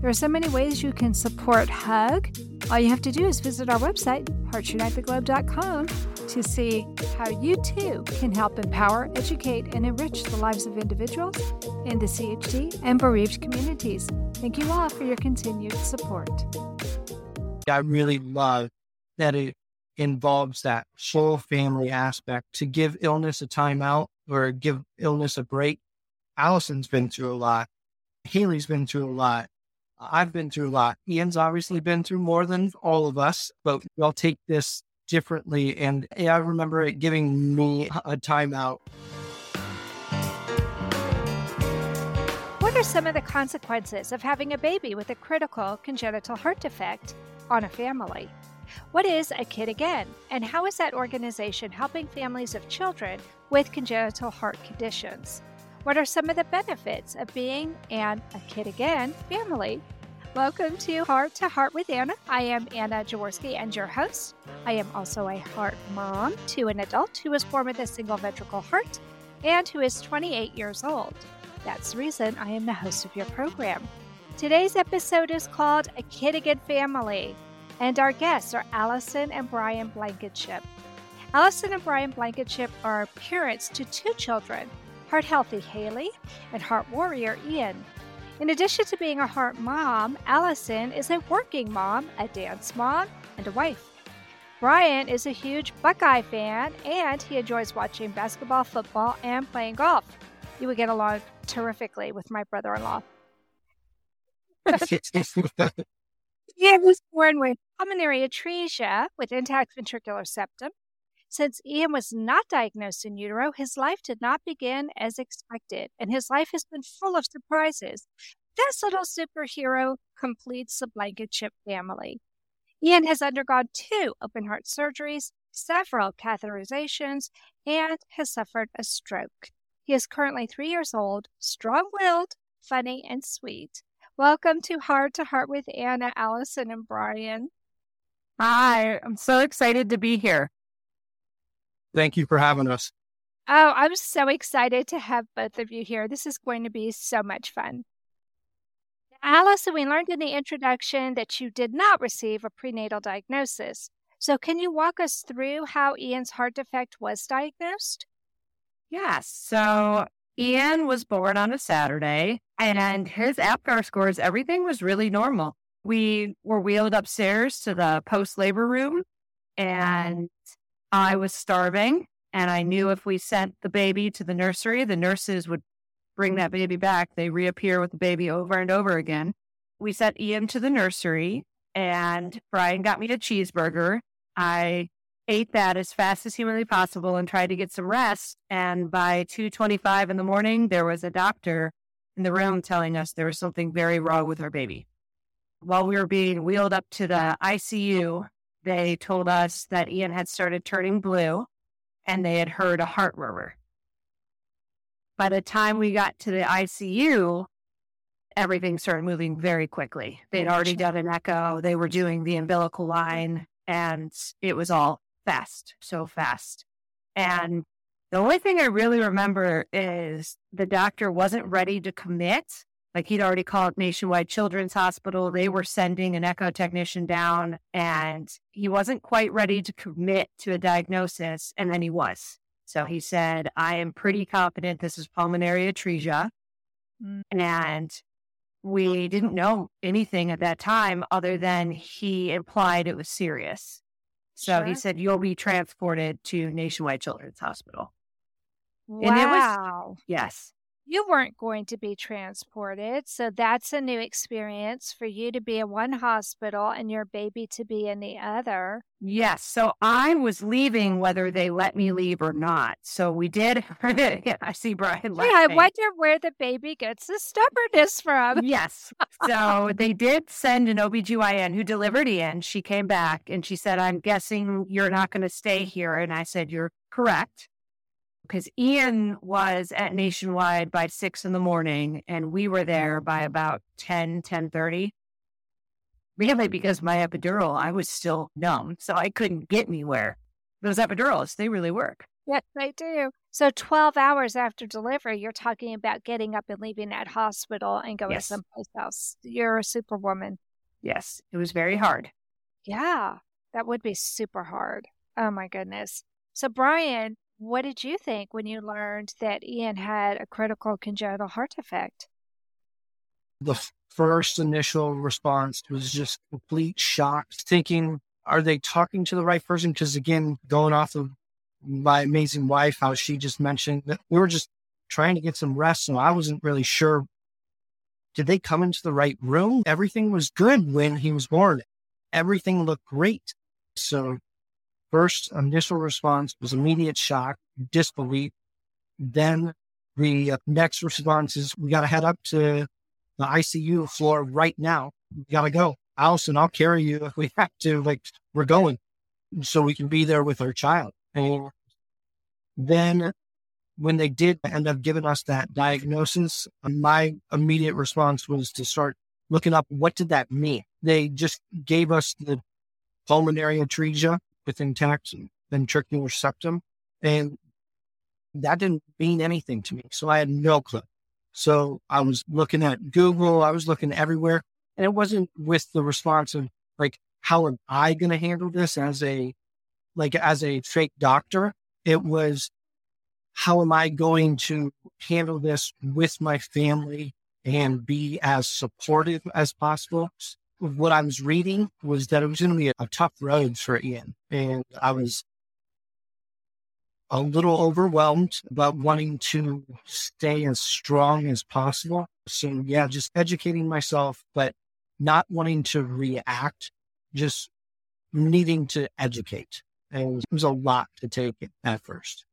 There are so many ways you can support HUG. All you have to do is visit our website, heartsunitetheglobe.com, to see how you too can help empower, educate, and enrich the lives of individuals in the CHD and bereaved communities. Thank you all for your continued support. I really love that it involves that whole family aspect to give illness a timeout or give illness a break. Alison's been through a lot. Haley's been through a lot. I've been through a lot. Ian's obviously been through more than all of us, but we all take this differently. And I remember it giving me a timeout. What are some of the consequences of having a baby with a critical congenital heart defect on a family? What is A Kid Again, and how is that organization helping families of children with congenital heart conditions? What are some of the benefits of being an A Kid Again family? Welcome to Heart to Heart with Anna. I am Anna Jaworski and your host. I am also a heart mom to an adult who was born with a single ventricle heart and who is 28 years old. That's the reason I am the host of your program. Today's episode is called A Kid Again Family, and our guests are Alison and Brian Blankenship. Alison and Brian Blankenship are parents to two children Heart Healthy Haley, and Heart Warrior Ian. In addition to being a heart mom, Alison is a working mom, a dance mom, and a wife. Brian is a huge Buckeye fan and he enjoys watching basketball, football, and playing golf. You would get along terrifically with my brother in law. Ian was born with pulmonary atresia with intact ventricular septum. Since Ian was not diagnosed in utero, his life did not begin as expected, and his life has been full of surprises. This little superhero completes the Blankenship family. Ian has undergone two open heart surgeries, several catheterizations, and has suffered a stroke. He is currently three years old, strong willed, funny, and sweet. Welcome to Heart to Heart with Anna, Alison, and Brian. Hi, I'm so excited to be here. Thank you for having us. Oh, I'm so excited to have both of you here. This is going to be so much fun. Alison, we learned in the introduction that you did not receive a prenatal diagnosis. So, can you walk us through how Ian's heart defect was diagnosed? Yes. So, Ian was born on a Saturday, and his APGAR scores, everything was really normal. We were wheeled upstairs to the post labor room, and I was starving and I knew if we sent the baby to the nursery, the nurses would bring that baby back. They reappear with the baby over and over again. We sent Ian to the nursery and Brian got me a cheeseburger. I ate that as fast as humanly possible and tried to get some rest. And by 2.25 in the morning, there was a doctor in the room telling us there was something very wrong with our baby. While we were being wheeled up to the ICU, they told us that Ian had started turning blue and they had heard a heart murmur. By the time we got to the ICU, everything started moving very quickly. They'd already done an echo, they were doing the umbilical line, and it was all fast, so fast. And the only thing I really remember is the doctor wasn't ready to commit like he'd already called Nationwide Children's Hospital. They were sending an echo technician down and he wasn't quite ready to commit to a diagnosis. And then he was. So he said, I am pretty confident this is pulmonary atresia. Mm. And we didn't know anything at that time other than he implied it was serious. So sure. he said, You'll be transported to Nationwide Children's Hospital. Wow. And it was, yes. You weren't going to be transported. So that's a new experience for you to be in one hospital and your baby to be in the other. Yes. So I was leaving whether they let me leave or not. So we did. I see Brian laughing. Yeah, I wonder where the baby gets the stubbornness from. yes. So they did send an OBGYN who delivered Ian. She came back and she said, I'm guessing you're not going to stay here. And I said, You're correct because Ian was at Nationwide by six in the morning and we were there by about 10, 10 30. Mainly because my epidural, I was still numb, so I couldn't get anywhere. Those epidurals, they really work. Yes, they do. So 12 hours after delivery, you're talking about getting up and leaving that hospital and going yes. someplace else. You're a superwoman. Yes, it was very hard. Yeah, that would be super hard. Oh my goodness. So, Brian, what did you think when you learned that Ian had a critical congenital heart defect? The first initial response was just complete shock, thinking, are they talking to the right person? Because again, going off of my amazing wife, how she just mentioned that we were just trying to get some rest. So I wasn't really sure. Did they come into the right room? Everything was good when he was born. Everything looked great. So First initial response was immediate shock, disbelief. Then the next response is we got to head up to the ICU floor right now. We got to go. Alison, I'll carry you if we have to. Like, we're going so we can be there with our child. And then when they did end up giving us that diagnosis, my immediate response was to start looking up what did that mean? They just gave us the pulmonary atresia with intact ventricular septum. And that didn't mean anything to me. So I had no clue. So I was looking at Google, I was looking everywhere. And it wasn't with the response of like, how am I going to handle this as a, like, as a fake doctor? It was, how am I going to handle this with my family and be as supportive as possible? What I was reading was that it was going to be a, a tough road for Ian. And I was a little overwhelmed about wanting to stay as strong as possible. So, yeah, just educating myself, but not wanting to react, just needing to educate. And it was a lot to take at first.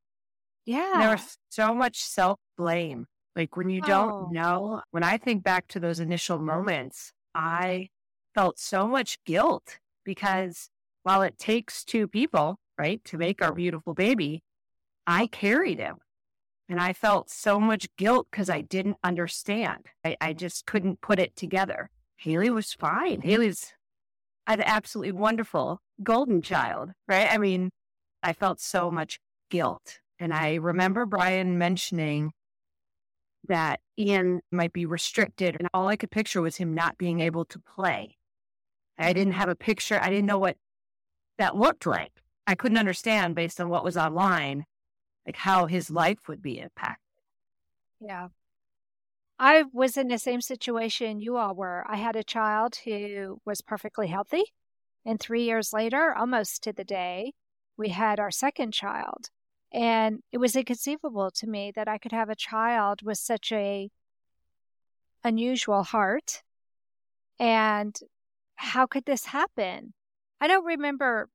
Yeah. There was so much self blame. Like when you don't oh. know, when I think back to those initial moments, I felt so much guilt because while it takes two people, right, to make our beautiful baby, I carried him. And I felt so much guilt because I didn't understand. I, I, just couldn't put it together. Haley was fine. Mm-hmm. Haley's an absolutely wonderful golden child, right? I mean, I felt so much guilt. And I remember Brian mentioning that Ian might be restricted. And all I could picture was him not being able to play. I didn't have a picture. I didn't know what that looked like. I couldn't understand based on what was online, like how his life would be impacted. Yeah. I was in the same situation you all were. I had a child who was perfectly healthy. And three years later, almost to the day, we had our second child. And it was inconceivable to me that I could have a child with such a unusual heart and how could this happen? I don't remember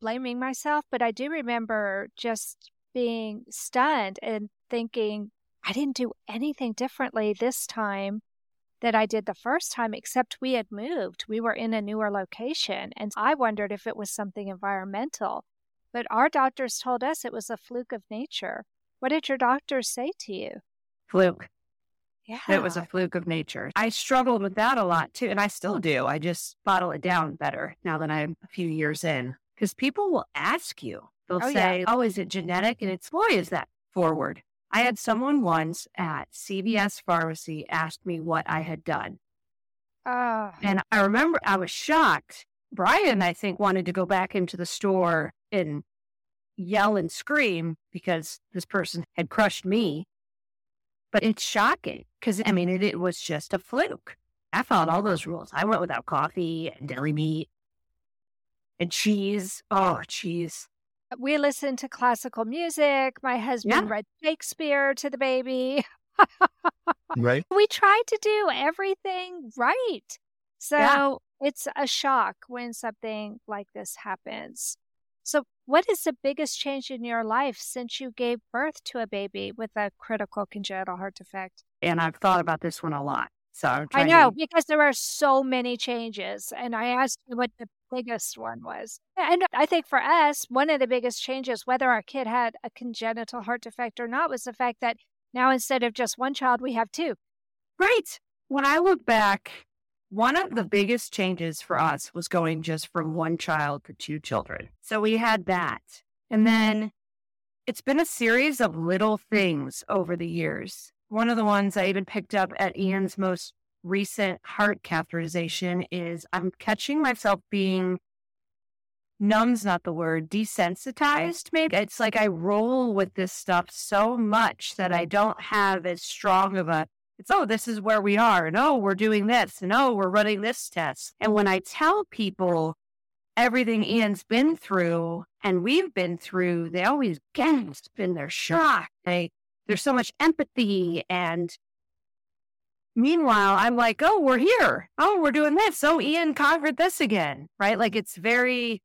blaming myself, but I do remember just being stunned and thinking, I didn't do anything differently this time that I did the first time, except we had moved. We were in a newer location. And I wondered if it was something environmental. But our doctors told us it was a fluke of nature. What did your doctors say to you? Fluke. Yeah. It was a fluke of nature. I struggled with that a lot too. And I still do. I just bottle it down better now that I'm a few years in. Because people will ask you, they'll oh, say, yeah. Oh, is it genetic? And it's, boy, is that forward. I had someone once at CVS Pharmacy ask me what I had done. Oh. And I remember I was shocked. Brian, I think, wanted to go back into the store and yell and scream because this person had crushed me. But it's shocking because, I mean, it, it was just a fluke. I followed all those rules. I went without coffee and deli meat and cheese. Oh, cheese. Uh, we listened to classical music. My husband yeah. read Shakespeare to the baby. right. We tried to do everything right. So Yeah. it's a shock when something like this happens. So, what is the biggest change in your life since you gave birth to a baby with a critical congenital heart defect? And I've thought about this one a lot. So I'm I know to, because there are so many changes, and I asked you what the biggest one was. And I think for us, one of the biggest changes, whether our kid had a congenital heart defect or not, was the fact that now instead of just one child, we have two. right. When I look back, one of the biggest changes for us was going just from one child to two children. So we had that. And then it's been a series of little things over the years. One of the ones I even picked up at Ian's most recent heart catheterization is I'm catching myself being numb's not the word, desensitized maybe. It's like I roll with this stuff so much that I don't have as strong of a it's oh, this is where we are, and oh, we're doing this, and oh, we're running this test. And when I tell people everything Ian's been through and we've been through, they always gasp and they're shocked. They there's so much empathy and meanwhile i'm like oh we're here oh we're doing this oh ian conquered this again right like it's very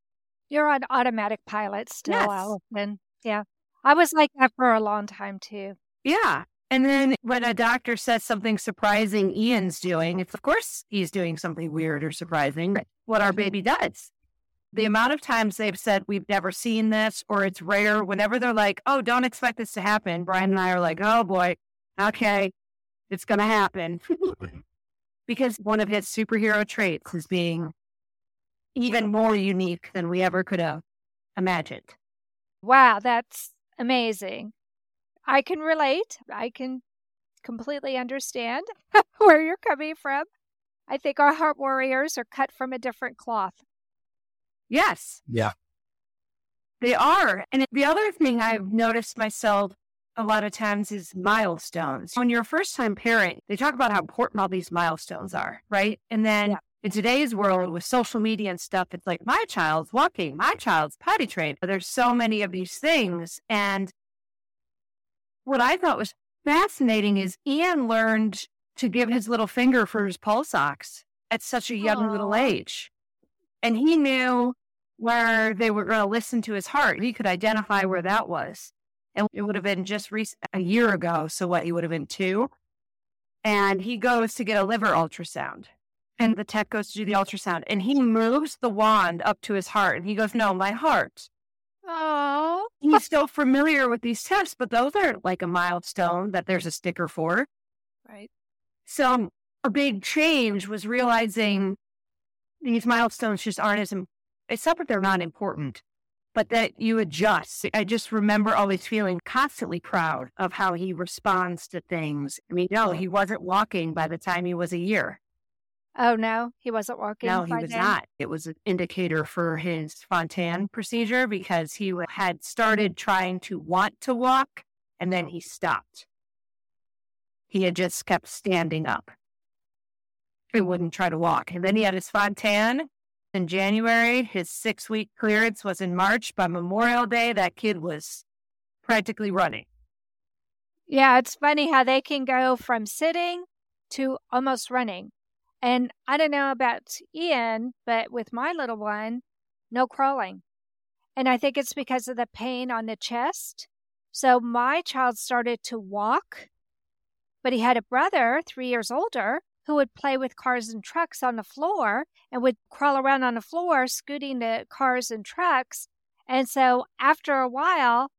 You're on automatic pilot still, Yes. Alison. Yeah. I was like that for a long time too. yeah and then when a doctor says something surprising ian's doing it's of course he's doing something weird or surprising what our mm-hmm. baby does the amount of times they've said we've never seen this or it's rare whenever they're like oh don't expect this to happen brian and i are like oh boy okay it's gonna happen because one of his superhero traits is being even more unique than we ever could have imagined. Wow, that's amazing. I can relate. I can completely understand where you're coming from. I think our heart warriors are cut from a different cloth. Yes, Yeah. they are. And the other thing I've noticed myself a lot of times is milestones. When you're a first time parent, they talk about how important all these milestones are, right? And then Yeah. in today's world with social media and stuff, it's like my child's walking, my child's potty trained. There's so many of these things. And what I thought was fascinating is Ian learned to give his little finger for his pulse ox at such a young little age. And he knew where they were going to listen to his heart. He could identify where that was. And it would have been just rec- a year ago. So, what? He would have been two. And he goes to get a liver ultrasound. And the tech goes to do the ultrasound. And he moves the wand up to his heart. And he goes, No, my heart. Oh, He's still familiar with these tests, but those aren't like a milestone that there's a sticker for. right. So a big change was realizing these milestones just aren't as, it's not that they're not important, but that you adjust. I just remember always feeling constantly proud of how he responds to things. I mean, no, he wasn't walking by the time he was a year. Oh, no, he wasn't walking. No, he was then? not. It was an indicator for his Fontan procedure because he had started trying to want to walk and then he stopped. He had just kept standing up. He wouldn't try to walk. And then he had his Fontan in January. His six week clearance was in March. By Memorial Day, that kid was practically running. Yeah, it's funny how they can go from sitting to almost running. And I don't know about Ian, but with my little one, no crawling. And I think it's because of the pain on the chest. So my child started to walk, but he had a brother, three years older, who would play with cars and trucks on the floor and would crawl around on the floor, scooting the cars and trucks. And so after a while,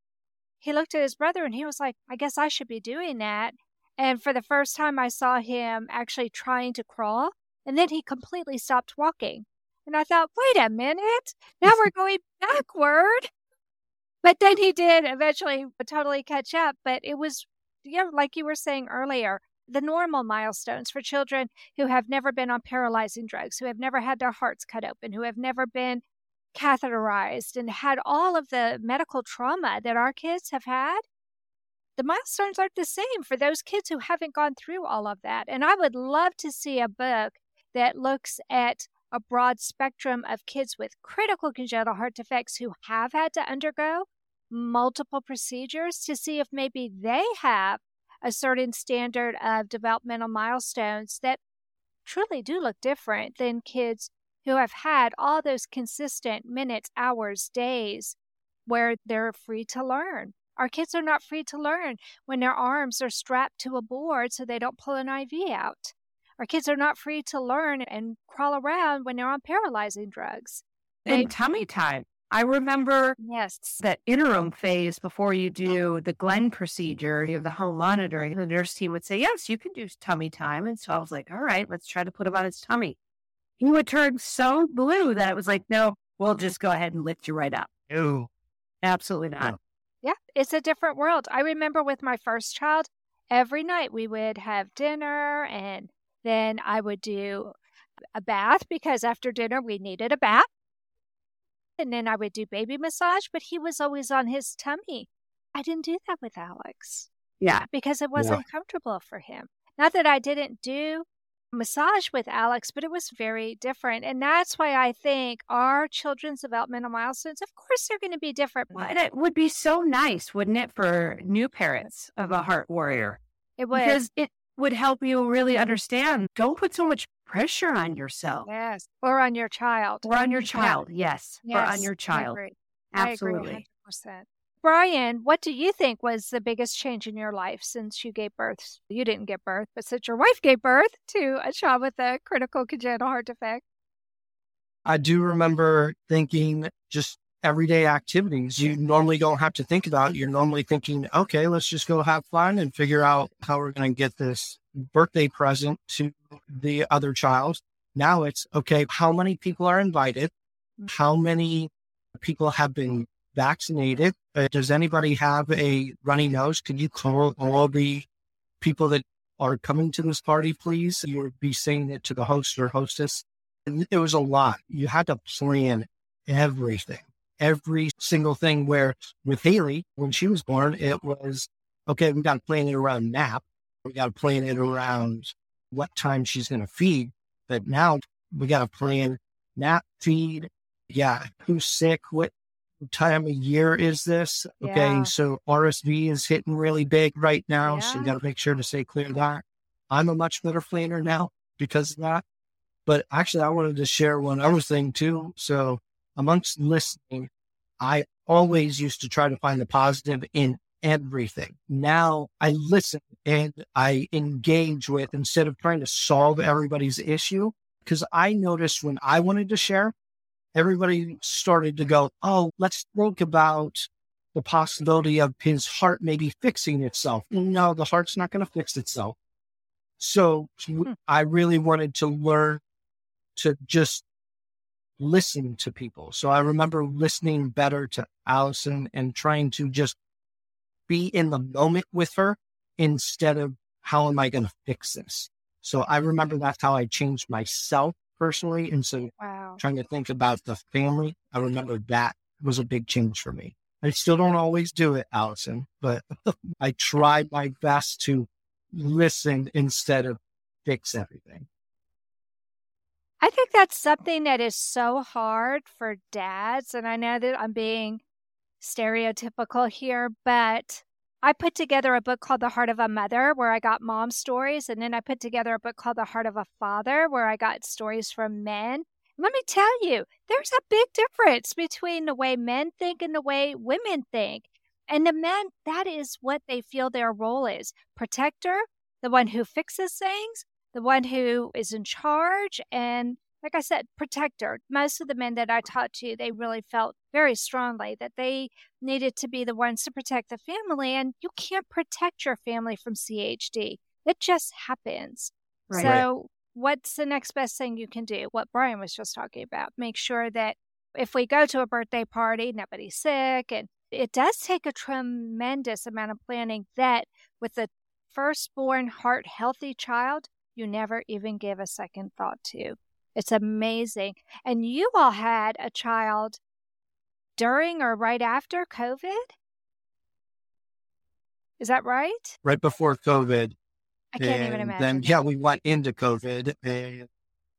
he looked at his brother and he was like, I guess I should be doing that. And for the first time, I saw him actually trying to crawl. And then he completely stopped walking. And I thought, wait a minute, now we're going backward. But then he did eventually totally catch up. But it was, yeah, like you were saying earlier, the normal milestones for children who have never been on paralyzing drugs, who have never had their hearts cut open, who have never been catheterized and had all of the medical trauma that our kids have had. The milestones aren't the same for those kids who haven't gone through all of that. And I would love to see a book that looks at a broad spectrum of kids with critical congenital heart defects who have had to undergo multiple procedures to see if maybe they have a certain standard of developmental milestones that truly do look different than kids who have had all those consistent minutes, hours, days where they're free to learn. Our kids are not free to learn when their arms are strapped to a board so they don't pull an IV out. Our kids are not free to learn and crawl around when they're on paralyzing drugs. And tummy time. I remember Yes. that interim phase before you do the Glenn procedure, you have the home monitoring. The nurse team would say, Yes, you can do tummy time. And so I was like, All right, let's try to put him on his tummy. He would turn so blue that it was like, No, we'll just go ahead and lift you right up. Ew. Absolutely not. Yeah, it's a different world. I remember with my first child, every night we would have dinner and then I would do a bath because after dinner we needed a bath. And then I would do baby massage, but he was always on his tummy. I didn't do that with Alex Yeah. because it wasn't comfortable for him. Not that I didn't do massage with Alex, but it was very different. And that's why I think our children's developmental milestones, of course, they're going to be different. But it would be so nice, wouldn't it, for new parents of a heart warrior? It would. Because it would help you really understand. Don't put so much pressure on yourself Yes. Or on your child. or on your Yeah. child. Yes. Or on Yes, your I child. agree. Absolutely. I agree 100%. Brian, what do you think was the biggest change in your life since you gave birth? You didn't give birth, but since your wife gave birth to a child with a critical congenital heart defect. I do remember thinking just everyday activities you normally don't have to think about. You're normally thinking, okay, let's just go have fun and figure out how we're going to get this birthday present to the other child. Now it's okay, how many people are invited? How many people have been vaccinated? Uh, does anybody have a runny nose? Can you call all the people that are coming to this party, please? You would be saying it to the host or hostess. And it was a lot. You had to plan everything, every single thing. Where with Haley, when she was born, it was okay, we got to plan it around nap. We got to plan it around what time she's going to feed. But now we got to plan nap, feed. Yeah, who's sick? What time of year is this? Okay, Yeah. so RSV is hitting really big right now. So you got to make sure to stay clear of that. I'm a much better planner now because of that. But actually, I wanted to share one other thing too. So, amongst listening, I always used to try to find the positive in everything. Now I listen and I engage with instead of trying to solve everybody's issue. Because I noticed when I wanted to share, everybody started to go, Oh, let's think about the possibility of his heart maybe fixing itself. No, the heart's not going to fix itself. So Hmm. I really wanted to learn to just listen to people. So I remember listening better to Alison and trying to just be in the moment with her instead of how am I going to fix this? So I remember that's how I changed myself personally. And so Wow. trying to think about the family, I remember that was a big change for me. I still don't always do it, Alison, but I try my best to listen instead of fix everything. I think that's something that is so hard for dads. And I know that I'm being stereotypical here, but I put together a book called The Heart of a Mother, where I got mom stories. And then I put together a book called The Heart of a Father, where I got stories from men. Let me tell you, there's a big difference between the way men think and the way women think. And the men, that is what they feel their role is protector, the one who fixes things, the one who is in charge and like I said, protector. Most of the men that I talked to, they really felt very strongly that they needed to be the ones to protect the family. And you can't protect your family from CHD. It just happens. Right. So, what's the next best thing you can do? What Brian was just talking about. Make sure that if we go to a birthday party, nobody's sick. And it does take a tremendous amount of planning that with a firstborn heart healthy child, you never even give a second thought to. It's amazing. And you all had a child during or right after COVID? Is that right? Right before COVID, I can't even imagine. Then, yeah, we went into COVID. And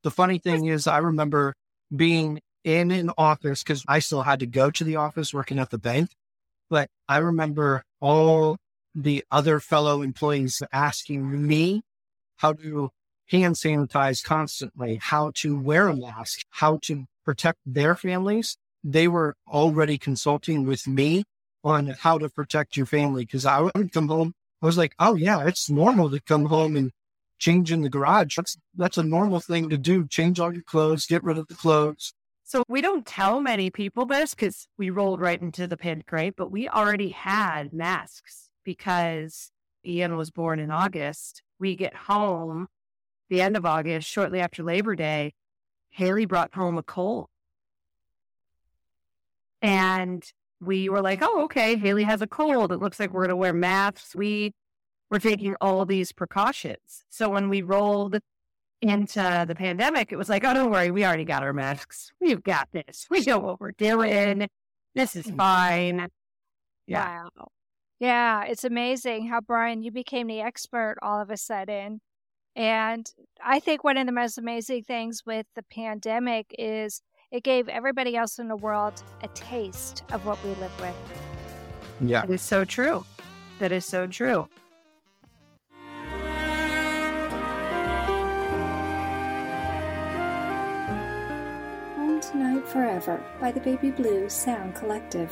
the funny thing is, I remember being in an office because I still had to go to the office working at the bank. But I remember all the other fellow employees asking me how to hand sanitize constantly, how to wear a mask, how to protect their families. They were already consulting with me on how to protect your family because I would come home. I was like, oh, yeah, it's normal to come home and change in the garage. That's, that's a normal thing to do. Change all your clothes, get rid of the clothes. So we don't tell many people this because we rolled right into the pandemic, but we already had masks because Ian was born in August. We get home the end of August, shortly after Labor Day. Haley brought home a cold. And we were like, oh, okay, Haley has a cold. It looks like we're going to wear masks. We were taking all these precautions. So when we rolled into the pandemic, it was like, oh, don't worry, we already got our masks. We've got this. We know what we're doing. This is mm. fine. Yeah. Wow. Yeah, it's amazing how Brian, you became the expert all of a sudden. And I think one of the most amazing things with the pandemic is it gave everybody else in the world a taste of what we live with. Yeah. That is so true. That is so true. Home Tonight Forever by the Baby Blue Sound Collective.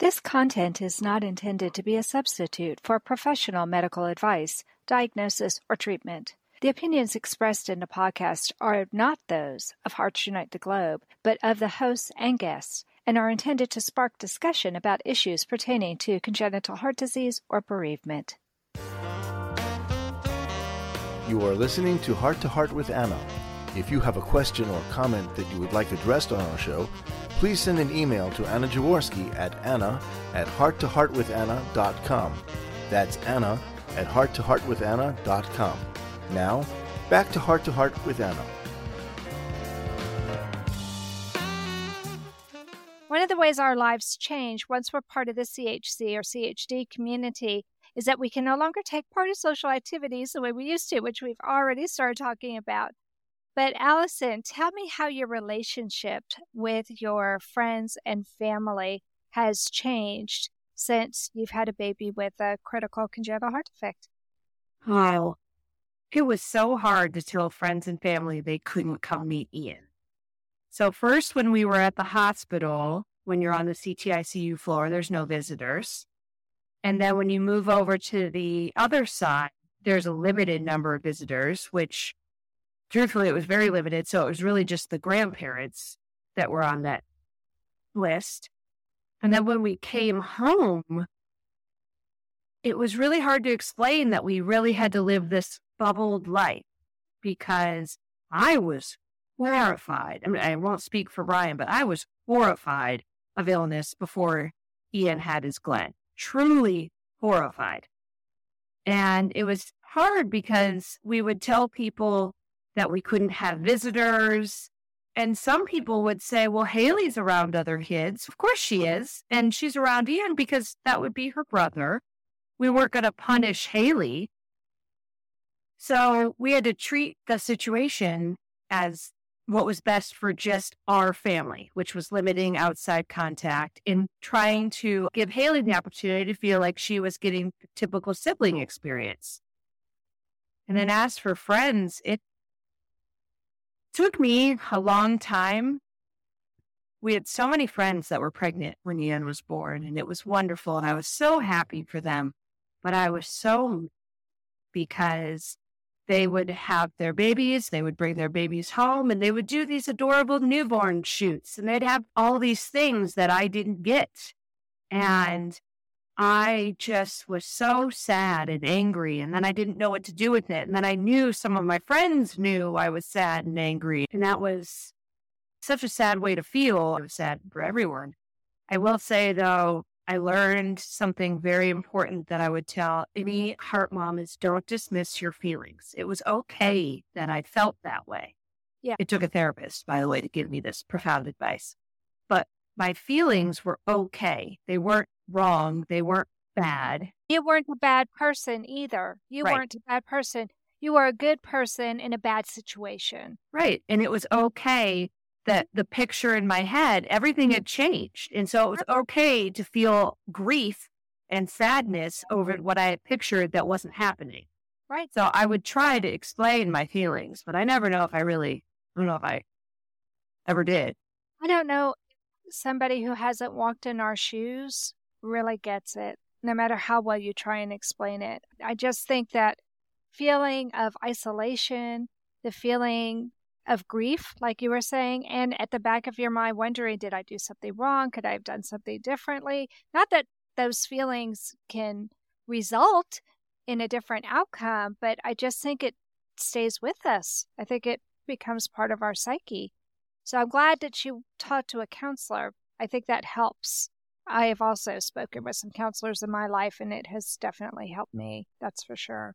This content is not intended to be a substitute for professional medical advice, diagnosis, or treatment. The opinions expressed in the podcast are not those of Hearts Unite the Globe, but of the hosts and guests, and are intended to spark discussion about issues pertaining to congenital heart disease or bereavement. You are listening to Heart to Heart with Anna. If you have a question or comment that you would like addressed on our show, please send an email to Anna Jaworski at anna at hearttoheartwithanna.com. That's Anna at hearttoheartwithanna.com. Now, back to Heart to Heart with Anna. One of the ways our lives change once we're part of the CHC or CHD community is that we can no longer take part in social activities the way we used to, which we've already started talking about. But Alison, tell me how your relationship with your friends and family has changed since you've had a baby with a critical congenital heart defect. Oh, it was so hard to tell friends and family they couldn't come meet Ian. So, first, when we were at the hospital, when you're on the CTICU floor, there's no visitors. And then when you move over to the other side, there's a limited number of visitors, which truthfully, it was very limited. So it was really just the grandparents that were on that list. And then when we came home, it was really hard to explain that we really had to live this bubbled life because I was horrified. I mean, I won't speak for Brian, but I was horrified of illness before Ian had his Glenn. Truly horrified. And it was hard because we would tell people that we couldn't have visitors. And some people would say, well, Haley's around other kids. Of course she is. And she's around Ian because that would be her brother. We weren't going to punish Haley. So we had to treat the situation as what was best for just our family, which was limiting outside contact and trying to give Haley the opportunity to feel like she was getting typical sibling experience. And then as for friends, it took me a long time. We had so many friends that were pregnant when Ian was born, and it was wonderful. And I was so happy for them. But I was so because they would have their babies, they would bring their babies home, and they would do these adorable newborn shoots, and they'd have all these things that I didn't get. And I just was so sad and angry. And then I didn't know what to do with it. And then I knew some of my friends knew I was sad and angry. And that was such a sad way to feel. I was sad for everyone. I will say, though, I learned something very important that I would tell any heart mom is don't dismiss your feelings. It was okay that I felt that way. Yeah. It took a therapist, by the way, to give me this profound advice. But my feelings were okay. They weren't wrong. They weren't bad. You weren't a bad person either. You Right. weren't a bad person. You were a good person in a bad situation. Right. And it was okay that the picture in my head, everything mm-hmm. had changed. And so it was okay to feel grief and sadness over what I had pictured that wasn't happening. Right. So I would try to explain my feelings, but I never know if I really, I don't know if I ever did. I don't know. Somebody who hasn't walked in our shoes really gets it, no matter how well you try and explain it. I just think that feeling of isolation, the feeling of grief, like you were saying, and at the back of your mind wondering, did I do something wrong? Could I have done something differently? Not that those feelings can result in a different outcome, but I just think it stays with us. I think it becomes part of our psyche. So I'm glad that you talked to a counselor. I think that helps. I have also spoken with some counselors in my life, and it has definitely helped me. That's for sure.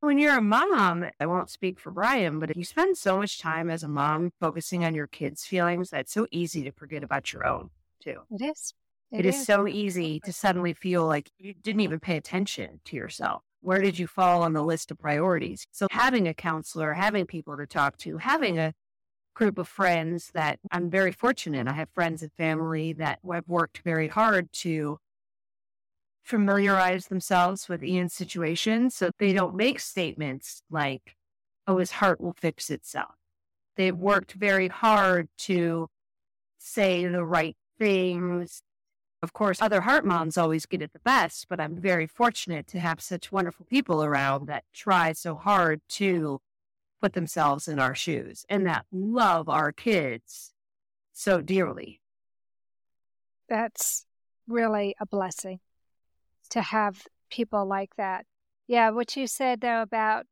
When you're a mom, I won't speak for Brian, but if you spend so much time as a mom focusing on your kids' feelings, that's so easy to forget about your own too. It is. it is so easy to suddenly feel like you didn't even pay attention to yourself. Where did you fall on the list of priorities? So, having a counselor, having people to talk to, having a group of friends that I'm very fortunate. I have friends and family that have worked very hard to familiarize themselves with Ian's situation so they don't make statements like, oh, his heart will fix itself. They've worked very hard to say the right things, of course, other heart moms always get it the best, but I'm very fortunate to have such wonderful people around that try so hard to put themselves in our shoes and that love our kids so dearly. That's really a blessing to have people like that. Yeah, what you said though about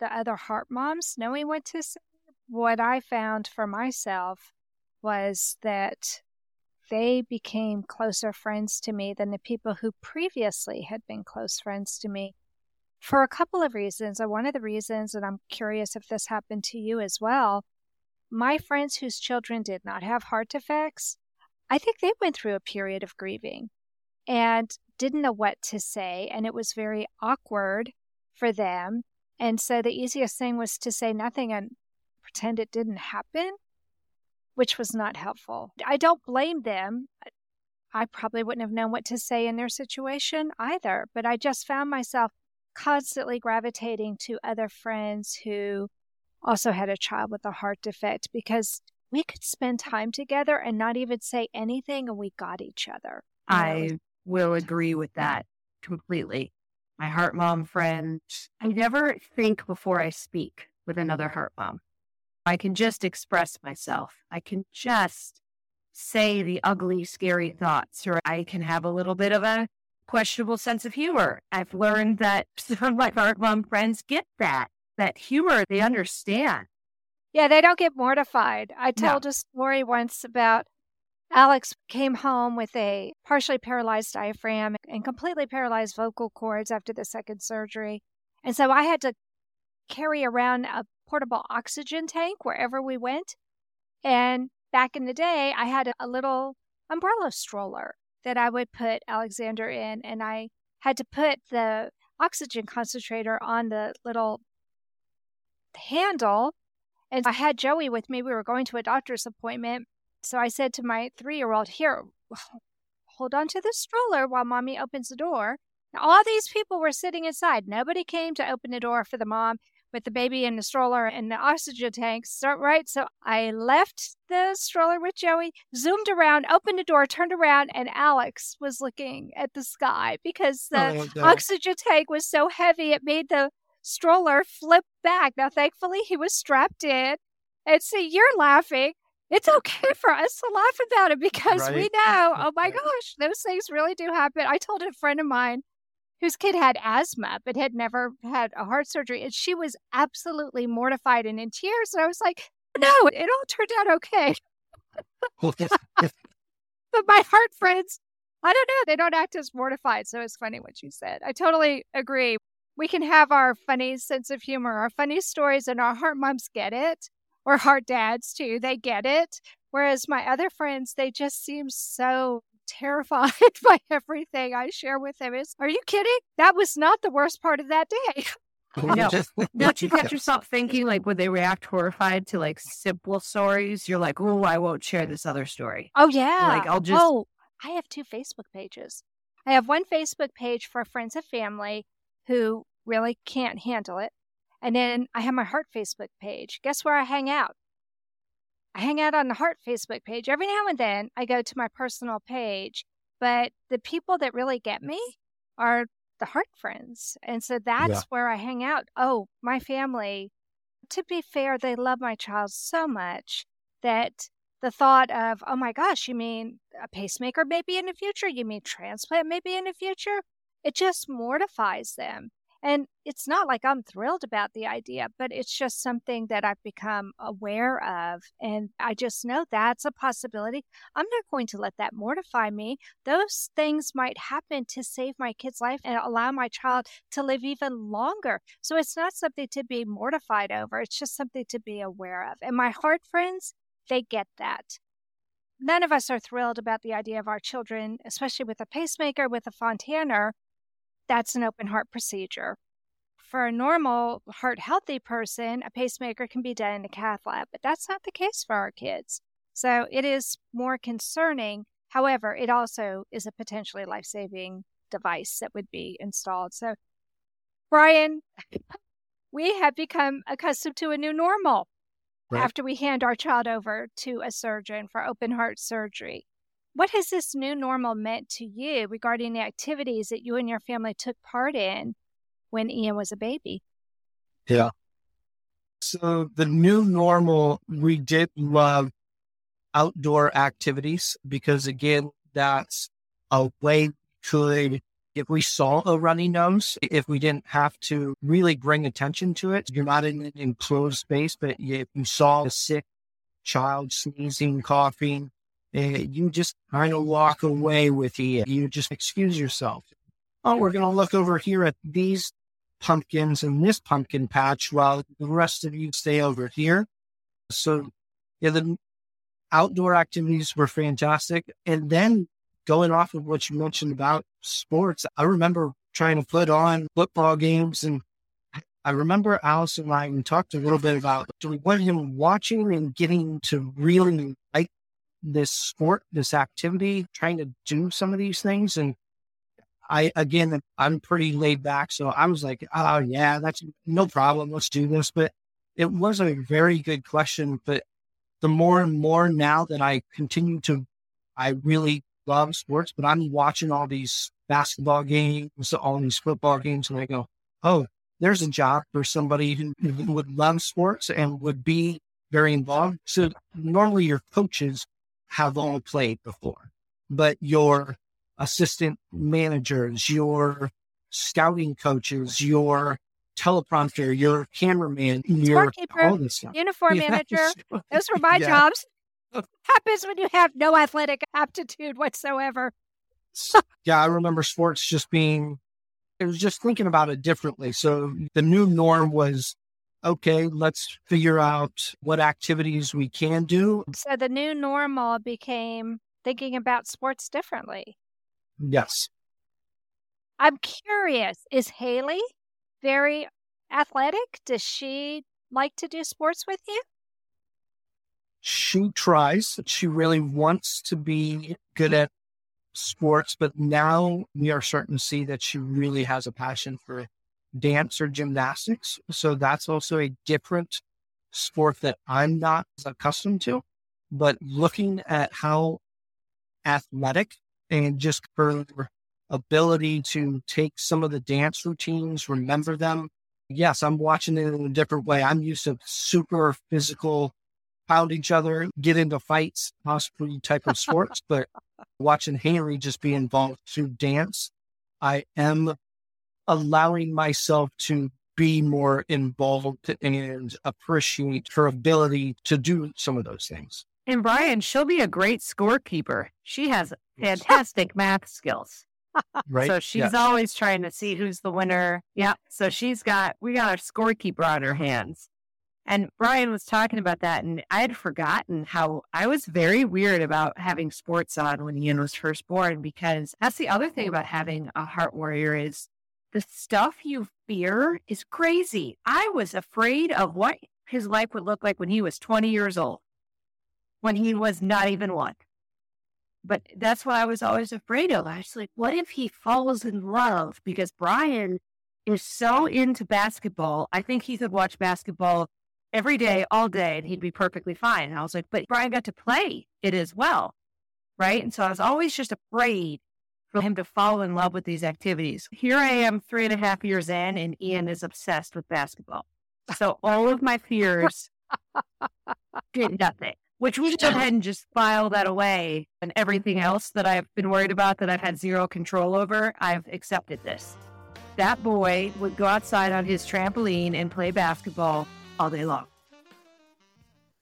the other heart moms knowing what to say, what I found for myself was that they became closer friends to me than the people who previously had been close friends to me for a couple of reasons. And one of the reasons, and I'm curious if this happened to you as well, my friends whose children did not have heart defects, I think they went through a period of grieving and didn't know what to say. And it was very awkward for them. And so the easiest thing was to say nothing and pretend it didn't happen, which was not helpful. I don't blame them. I probably wouldn't have known what to say in their situation either, but I just found myself constantly gravitating to other friends who also had a child with a heart defect because we could spend time together and not even say anything and we got each other. I will agree with that completely. My heart mom friend, I never think before I speak with another heart mom. I can just express myself. I can just say the ugly, scary thoughts, or I can have a little bit of a questionable sense of humor. I've learned that some of my heart mom friends get that, that humor, they understand. Yeah, they don't get mortified. I No. told a story once about Alex came home with a partially paralyzed diaphragm and completely paralyzed vocal cords after the second surgery. And so I had to carry around a portable oxygen tank wherever we went. And back in the day, I had a little umbrella stroller that I would put Alexander in, and I had to put the oxygen concentrator on the little handle. And I had Joey with me. We were going to a doctor's appointment. So I said to my three year old, Here, hold on to the stroller while mommy opens the door. Now, all these people were sitting inside. Nobody came to open the door for the mom with the baby in the stroller and the oxygen tanks. So, right. So I left the stroller with Joey, zoomed around, opened the door, turned around, and Alex was looking at the sky because the Oh, oxygen tank was so heavy it made the stroller flip back. Now, thankfully, he was strapped in. And see, you're laughing. It's okay for us to laugh about it because we know, oh my gosh, those things really do happen. I told a friend of mine whose kid had asthma but had never had a heart surgery, and she was absolutely mortified and in tears. And I was like, no, it all turned out okay. But my heart friends I don't know. They don't act as mortified. So it's funny what you said. I totally agree. We can have our funny sense of humor, our funny stories, and our heart moms get it, or heart dads too. They get it. Whereas my other friends, they just seem so terrified by everything I share with them. Is are you kidding? That was not the worst part of that day. Oh, no. Don't you catch yourself thinking like when they react horrified to like simple stories, you're like, oh, I won't share this other story. Oh yeah. Like I'll just Oh, I have two Facebook pages. I have one Facebook page for friends and family who really can't handle it. And then I have my heart Facebook page. Guess where I hang out? I hang out on the heart Facebook page. Every now and then I go to my personal page, but the people that really get me are the heart friends. And so that's Yeah. where I hang out. Oh, my family, to be fair, they love my child so much that the thought of, oh my gosh, you mean a pacemaker maybe in the future? You mean transplant maybe in the future? It just mortifies them. And it's not like I'm thrilled about the idea, but it's just something that I've become aware of. And I just know that's a possibility. I'm not going to let that mortify me. Those things might happen to save my kid's life and allow my child to live even longer. So it's not something to be mortified over. It's just something to be aware of. And my heart friends, they get that. None of us are thrilled about the idea of our children, especially with a pacemaker, with a Fontaner. That's an open heart procedure. For a normal heart healthy person, a pacemaker can be done in a cath lab, but that's not the case for our kids. So it is more concerning. However, it also is a potentially life saving device that would be installed. So, Brian, we have become accustomed to a new normal Right. after we hand our child over to a surgeon for open heart surgery. What has this new normal meant to you regarding the activities that you and your family took part in when Ian was a baby? Yeah. So the new normal, we did love outdoor activities because again, that's a way could, if we saw a runny nose, if we didn't have to really bring attention to it, you're not in an enclosed space, but if you saw a sick child sneezing, coughing, Eh, you just kind of walk away with it. You just excuse yourself. Oh, we're going to look over here at these pumpkins in this pumpkin patch while the rest of you stay over here. So, yeah, the outdoor activities were fantastic. And then going off of what you mentioned about sports, I remember trying to put on football games. And I remember Alison and I talked a little bit about do we want him watching and getting to really like this sport, this activity, trying to do some of these things. And I, again, I'm pretty laid back. So I was like, oh, yeah, that's no problem. Let's do this. But it was a very good question. But the more and more now that I continue to, I really love sports, but I'm watching all these basketball games, all these football games, and I go, oh, there's a job for somebody who would love sports and would be very involved. So normally your coaches have all played before, but your assistant hmm. managers, your scouting coaches, your teleprompter, your cameraman, your Scorekeeper, all this stuff. Uniform Yeah, manager. Those were my Yeah. jobs. Happens when you have no athletic aptitude whatsoever. yeah, I remember sports just being, it was just thinking about it differently. So the new norm was, okay, let's figure out what activities we can do. So the new normal became thinking about sports differently. Yes. I'm curious, is Haley very athletic? Does she like to do sports with you? She tries, she really wants to be good at sports, but now we are starting to see that she really has a passion for dance or gymnastics. So that's also a different sport that I'm not accustomed to. But looking at how athletic and just her ability to take some of the dance routines, remember them. Yes, I'm watching it in a different way. I'm used to super physical, pound each other, get into fights, possibly type of sports, but watching Henry just be involved through dance, I am allowing myself to be more involved and appreciate her ability to do some of those things. And Brian, she'll be a great scorekeeper. She has fantastic math skills. Right. So she's Yeah. always trying to see who's the winner. Yeah. So she's got, we got our scorekeeper on her hands. And Brian was talking about that, and I had forgotten how I was very weird about having sports on when Ian was first born, because that's the other thing about having a heart warrior is the stuff you fear is crazy. I was afraid of what his life would look like when he was 20 years old, when he was not even one. But that's what I was always afraid of. I was like, what if he falls in love? Because Brian is so into basketball. I think he could watch basketball every day, all day, and he'd be perfectly fine. And I was like, but Brian got to play it as well. Right. And so I was always just afraid for him to fall in love with these activities. Here I am, three and a half years in, and Ian is obsessed with basketball. So all of my fears did nothing, which we should go ahead and just file that away. And everything else that I've been worried about that I've had zero control over, I've accepted this. That boy would go outside on his trampoline and play basketball all day long.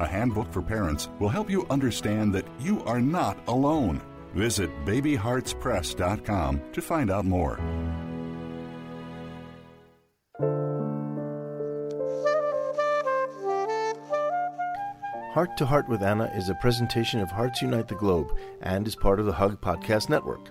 a handbook for parents, will help you understand that you are not alone. Visit babyheartspress.com to find out more. Heart to Heart with Anna is a presentation of Hearts Unite the Globe and is part of the Hug Podcast Network.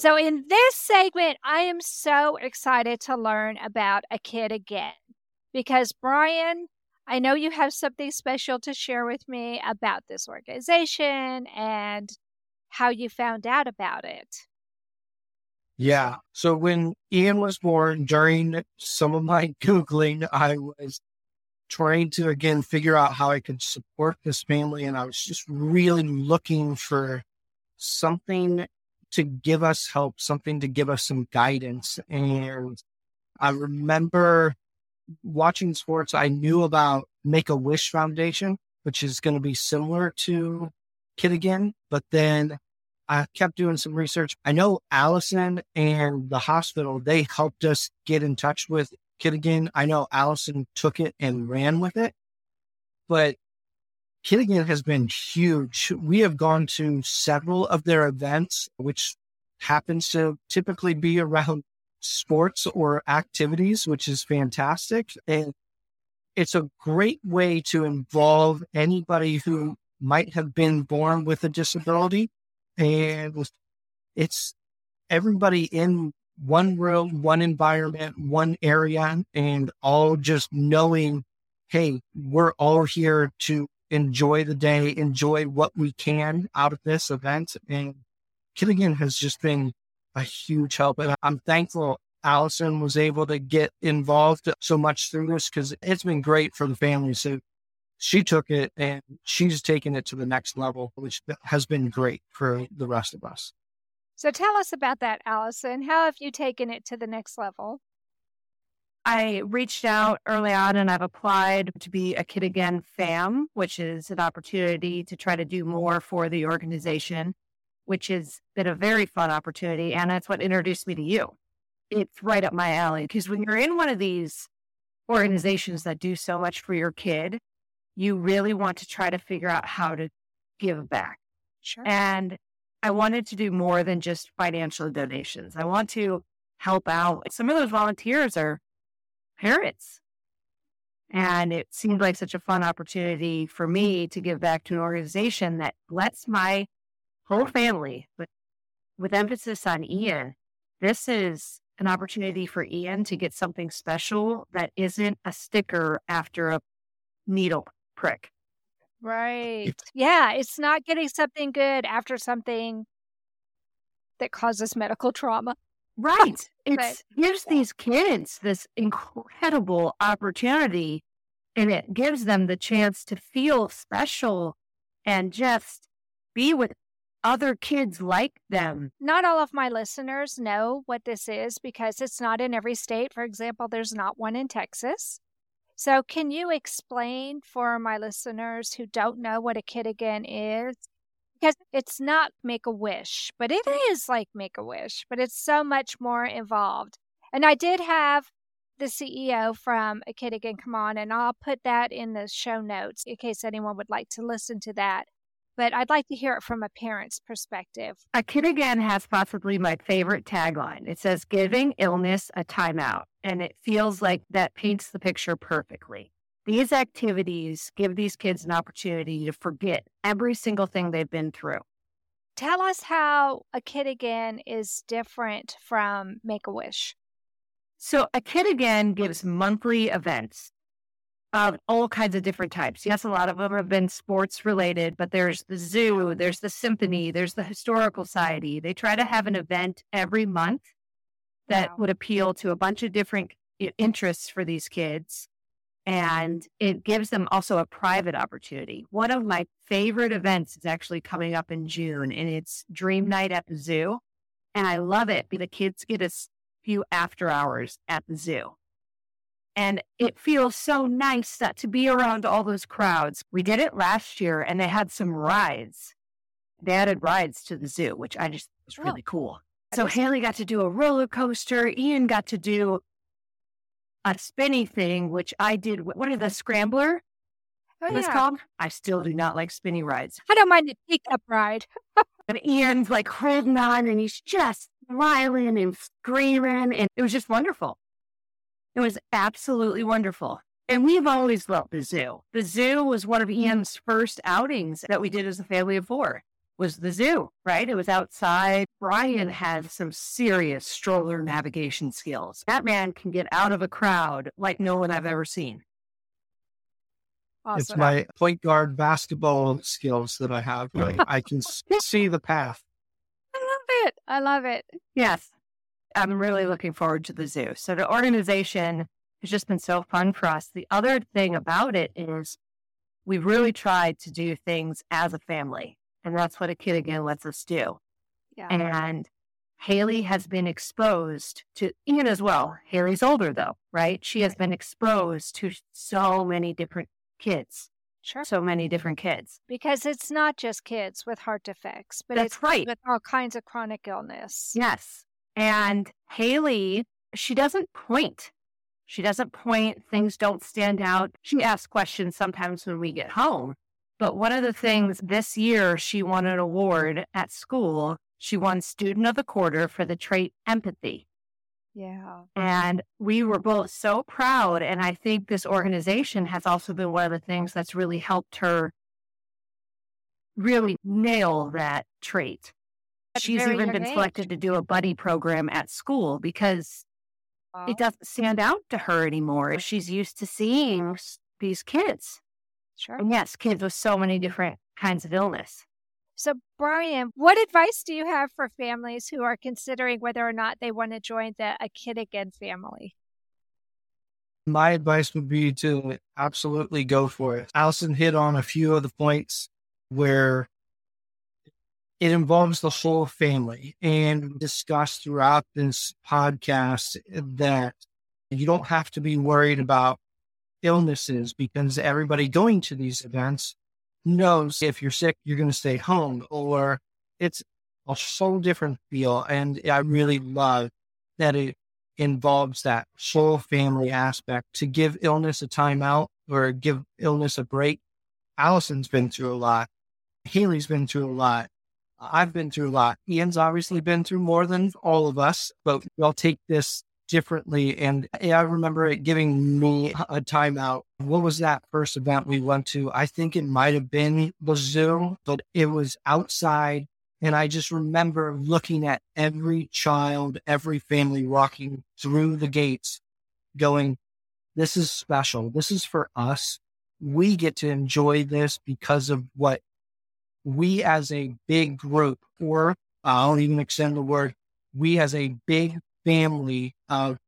So, in this segment, I am so excited to learn about a kid again because, Brian, I know you have something special to share with me about this organization and how you found out about it. Yeah. So when Ian was born, during some of my Googling, I was trying to again figure out how I could support this family. And I was just really looking for something to give us help, something to give us some guidance. And I remember watching sports, I knew about Make a Wish Foundation, which is going to be similar to Kid Again, but then I kept doing some research. I know Alison and the hospital, they helped us get in touch with Kid Again. I know Alison took it and ran with it, but Kid Again has been huge. We have gone to several of their events, which happens to typically be around sports or activities, which is fantastic. And it's a great way to involve anybody who might have been born with a disability. And it's everybody in one world, one environment, one area, and all just knowing, hey, we're all here to enjoy the day, enjoy what we can out of this event. And Kid Again has just been a huge help. And I'm thankful Alison was able to get involved so much through this because it's been great for the family. So she took it and she's taken it to the next level, which has been great for the rest of us. So tell us about that, Alison. How have you taken it to the next level? I reached out early on and I've applied to be a Kid Again FAM, which is an opportunity to try to do more for the organization, which has been a very fun opportunity. And that's what introduced me to you. It's right up my alley because when you're in one of these organizations that do so much for your kid, you really want to try to figure out how to give back. Sure. And I wanted to do more than just financial donations. I want to help out. Some of those volunteers are parents. And it seemed like such a fun opportunity for me to give back to an organization that lets my whole family, but with emphasis on Ian, this is an opportunity for Ian to get something special that isn't a sticker after a needle prick. Right. Yeah. It's not getting something good after something that causes medical trauma. Right. It gives these kids this incredible opportunity and it gives them the chance to feel special and just be with other kids like them. Not all of my listeners know what this is because it's not in every state. For example, there's not one in Texas. So, can you explain for my listeners who don't know what a kid again is? Because it's not make a wish, but it is like make a wish, but it's so much more involved. And I did have the CEO from A Kid Again come on, and I'll put that in the show notes in case anyone would like to listen to that but I'd like to hear it from a parent's perspective. A Kid Again has possibly my favorite tagline. It says, Giving illness a timeout. And it feels like that paints the picture perfectly. These activities give these kids an opportunity to forget every single thing they've been through. Tell us how A Kid Again is different from Make a Wish. So, A Kid Again gives monthly events of all kinds of different types. Yes, a lot of them have been sports related, but there's the zoo, there's the symphony, there's the historical society. They try to have an event every month that wow. would appeal to a bunch of different interests for these kids. And it gives them also a private opportunity. One of my favorite events is actually coming up in June, and it's Dream Night at the Zoo. And I love it. The kids get a few after hours at the zoo. And it feels so nice that to be around all those crowds. We did it last year and they had some rides. They added rides to the zoo, which I just was oh. really cool. So Haley got to do a roller coaster. Ian got to do a spinny thing, which I did. What is the scrambler? Oh, yeah. called? I still do not like spinny rides. I don't mind a pickup ride. and Ian's like holding on and he's just smiling and screaming. And it was just wonderful. It was absolutely wonderful. And we've always loved the zoo. The zoo was one of Ian's first outings that we did as a family of four was the zoo, right? It was outside. Brian mm. had some serious stroller navigation skills. That man can get out of a crowd like no one I've ever seen. Awesome. It's my point guard basketball skills that I have. I can see the path. I love it. I love it. Yes. I'm really looking forward to the zoo. So the organization has just been so fun for us. The other thing about it is we really tried to do things as a family. And that's what a kid again lets us do. Yeah. And Haley has been exposed to Ian as well. Haley's older though, right? She has been exposed to so many different kids. Sure. So many different kids. Because it's not just kids with heart defects, but That's it's right. with all kinds of chronic illness. Yes. And Haley, she doesn't point. She doesn't point. Things don't stand out. She asks questions sometimes when we get home. But one of the things this year, she won an award at school. She won Student of the Quarter for the trait empathy. Yeah. And we were both so proud. And I think this organization has also been one of the things that's really helped her really nail that trait. She's even been age. selected to do a buddy program at school because wow. it doesn't stand out to her anymore. She's used to seeing these kids. Sure. And yes, kids with so many different kinds of illness. So, Brian, what advice do you have for families who are considering whether or not they want to join the A Kid Again family? My advice would be to absolutely go for it. Alison hit on a few of the points where it involves the whole family and discussed throughout this podcast that you don't have to be worried about illnesses because everybody going to these events knows if you're sick, you're going to stay home or it's a whole different feel. And I really love that it involves that whole family aspect to give illness a timeout or give illness a break. Alison's been through a lot. Haley's been through a lot. I've been through a lot. Ian's obviously been through more than all of us, but we all take this differently. And I remember it giving me a timeout. What was that first event we went to? I think it might have been zoo, but it was outside And I just remember looking at every child, every family walking through the gates going, this is special. This is for us. We get to enjoy this because of what we as a big group, or I'll even extend the word, we as a big family of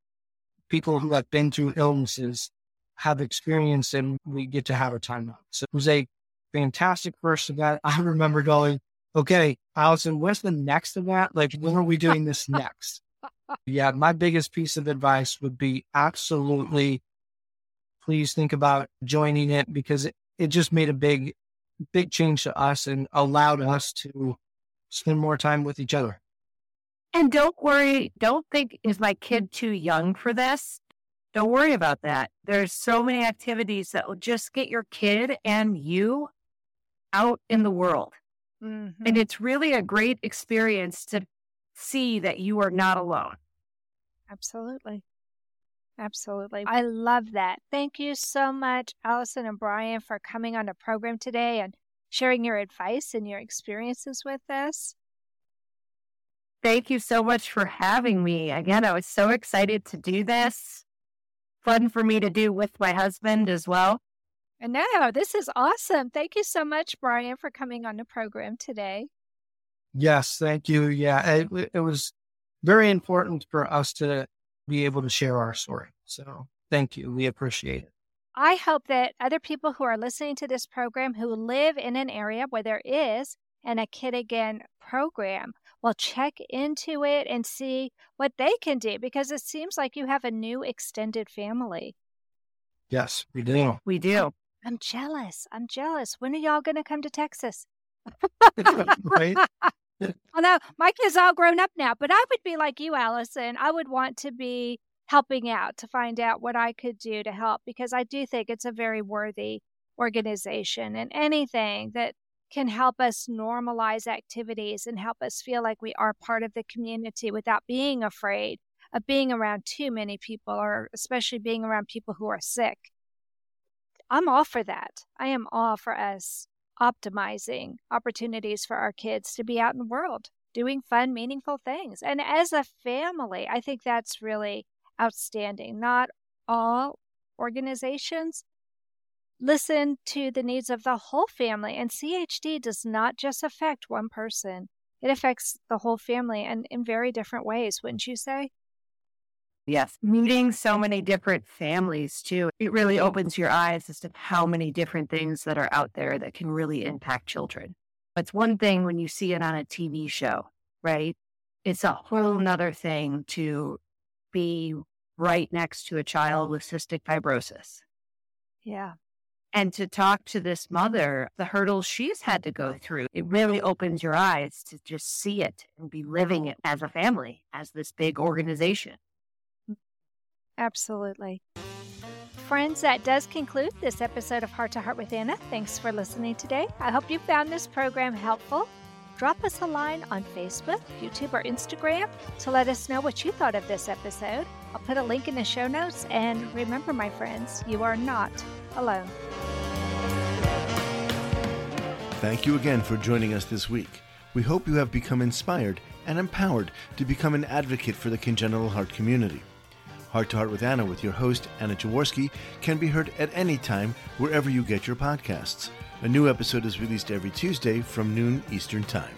people who have been through illnesses have experienced and we get to have a time out. So it was a fantastic first event. I remember going, okay, Alison, what's the next event? Like, when are we doing this next? yeah, my biggest piece of advice would be absolutely please think about joining it because it, it just made a big, big change to us and allowed us to spend more time with each other. And don't worry, don't think, is my kid too young for this? Don't worry about that. There's so many activities that will just get your kid and you out in the world. Mm-hmm. And it's really a great experience to see that you are not alone. Absolutely. Absolutely. I love that. Thank you so much, Alison and Brian, for coming on the program today and sharing your advice and your experiences with us. Thank you so much for having me. Again, I was so excited to do this. Fun for me to do with my husband as well. And now this is awesome. Thank you so much, Brian, for coming on the program today. Yes, thank you. Yeah, it, it was very important for us to be able to share our story. So thank you. We appreciate it. I hope that other people who are listening to this program who live in an area where there is an A Kid Again program will check into it and see what they can do because it seems like you have a new extended family. Yes, we do. We do. I'm jealous. I'm jealous. When are y'all going to come to Texas? right? Although my kids all grown up now, but I would be like you, Alison. I would want to be helping out to find out what I could do to help because I do think it's a very worthy organization and anything that can help us normalize activities and help us feel like we are part of the community without being afraid of being around too many people or especially being around people who are sick. I'm all for that. I am all for us optimizing opportunities for our kids to be out in the world doing fun, meaningful things. And as a family, I think that's really outstanding. Not all organizations listen to the needs of the whole family, and CHD does not just affect one person, it affects the whole family and in very different ways, wouldn't you say? Yes, meeting so many different families too. It really opens your eyes as to how many different things that are out there that can really impact children. It's one thing when you see it on a TV show, right? It's a whole nother thing to be right next to a child with cystic fibrosis. Yeah. And to talk to this mother, the hurdles she's had to go through, it really opens your eyes to just see it and be living it as a family, as this big organization. Absolutely. Friends, that does conclude this episode of Heart to Heart with Anna. Thanks for listening today. I hope you found this program helpful. Drop us a line on Facebook, YouTube, or Instagram to let us know what you thought of this episode. I'll put a link in the show notes. And remember, my friends, you are not alone. Thank you again for joining us this week. We hope you have become inspired and empowered to become an advocate for the congenital heart community. Heart to Heart with Anna with your host, Anna Jaworski, can be heard at any time wherever you get your podcasts. A new episode is released every Tuesday from noon Eastern Time.